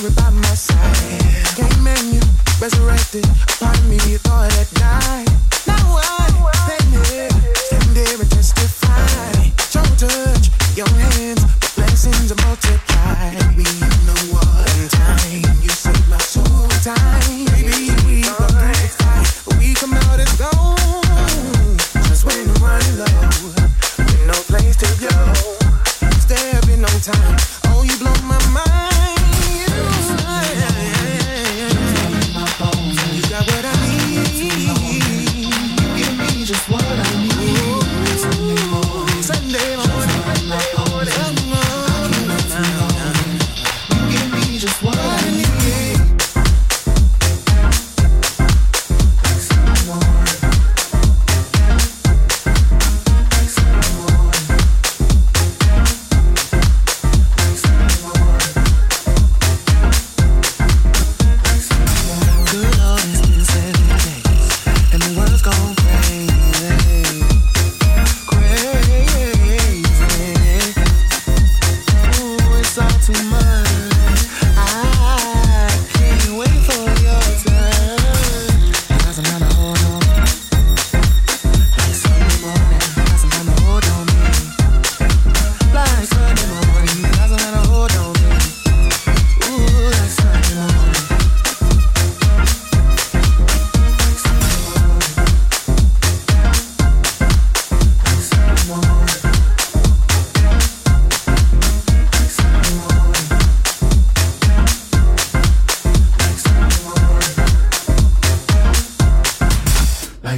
sorry by myself.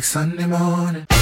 like Sunday morning.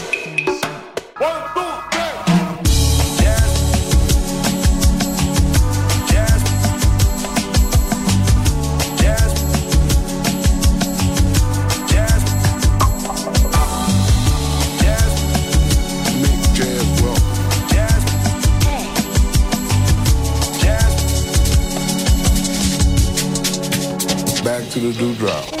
do drown.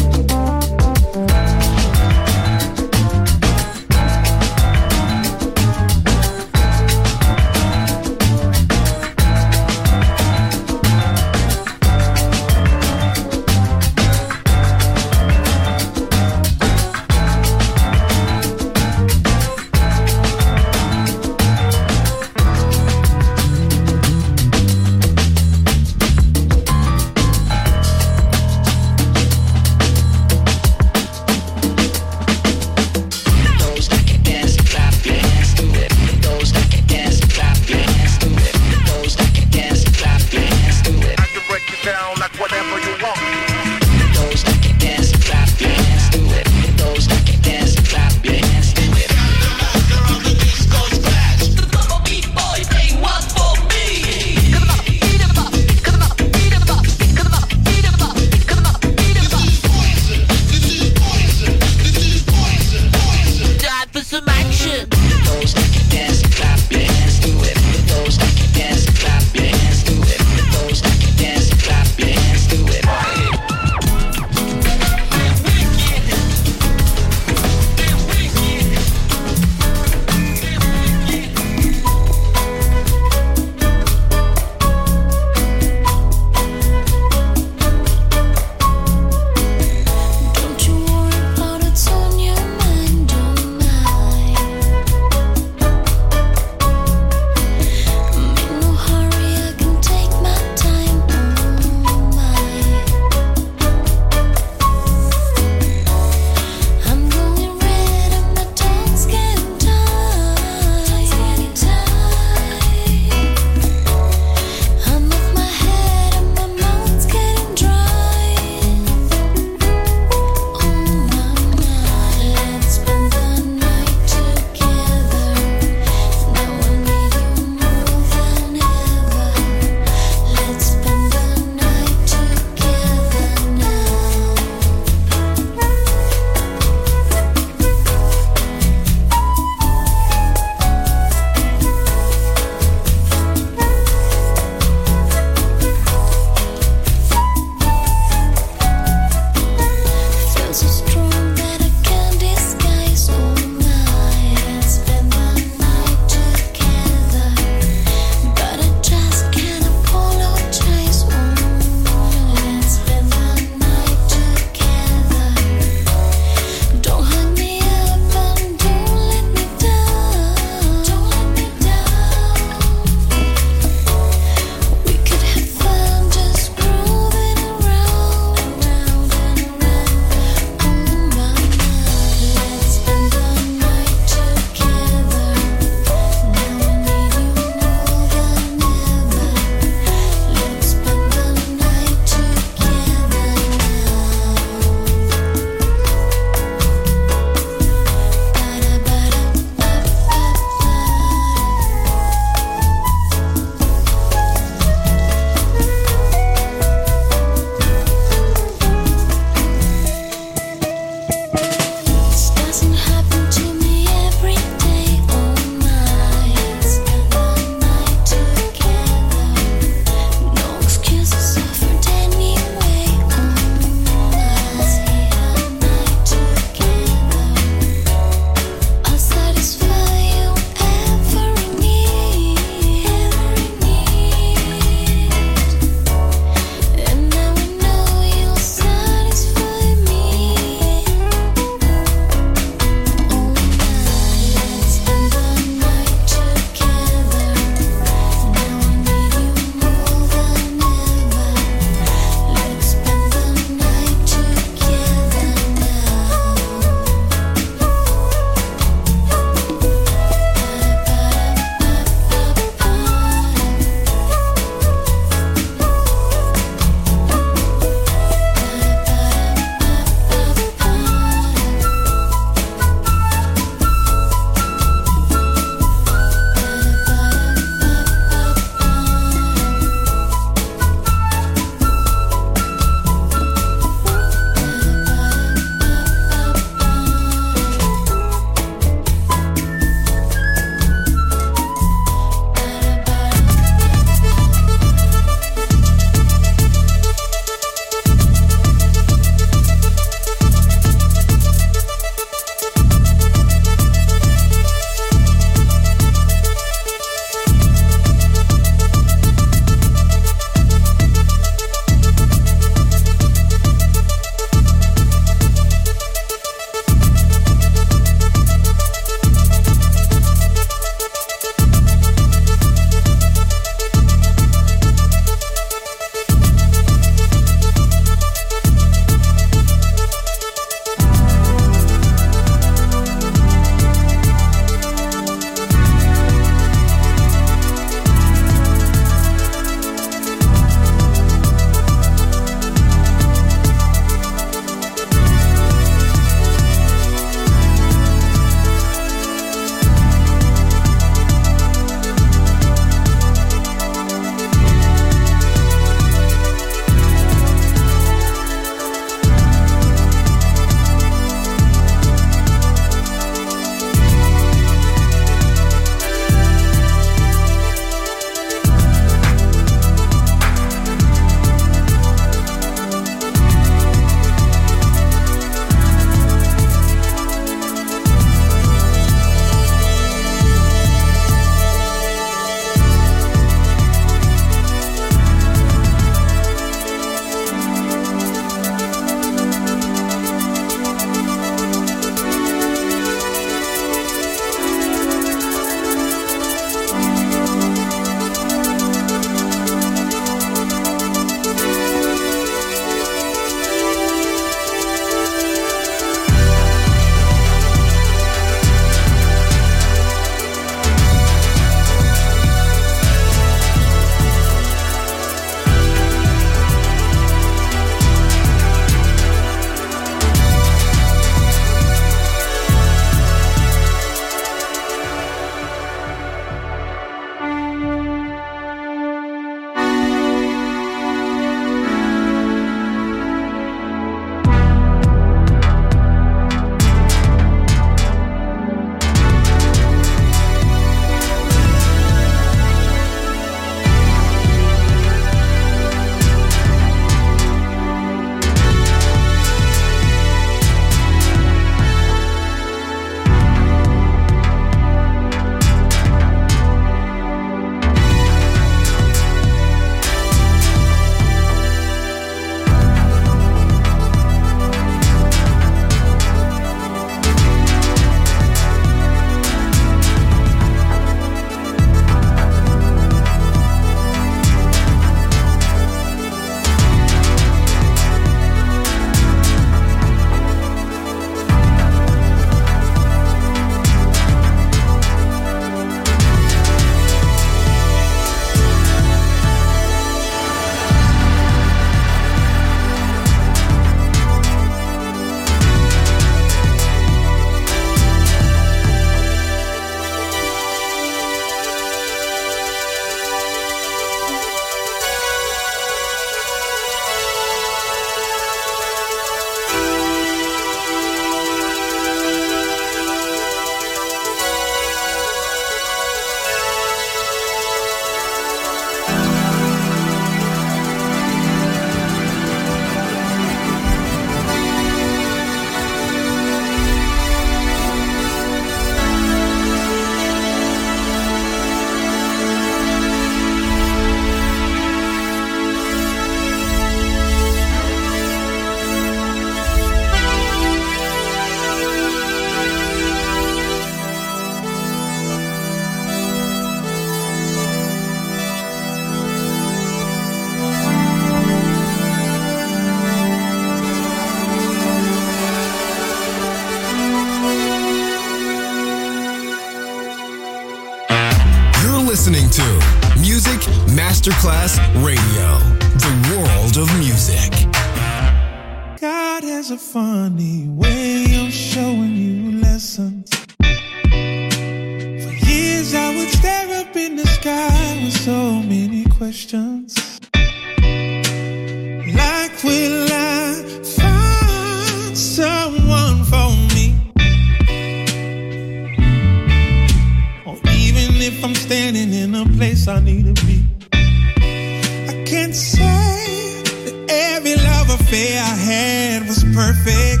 sick.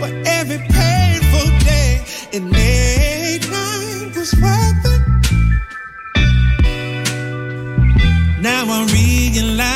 But every painful day and late night was worth it. Now I realize.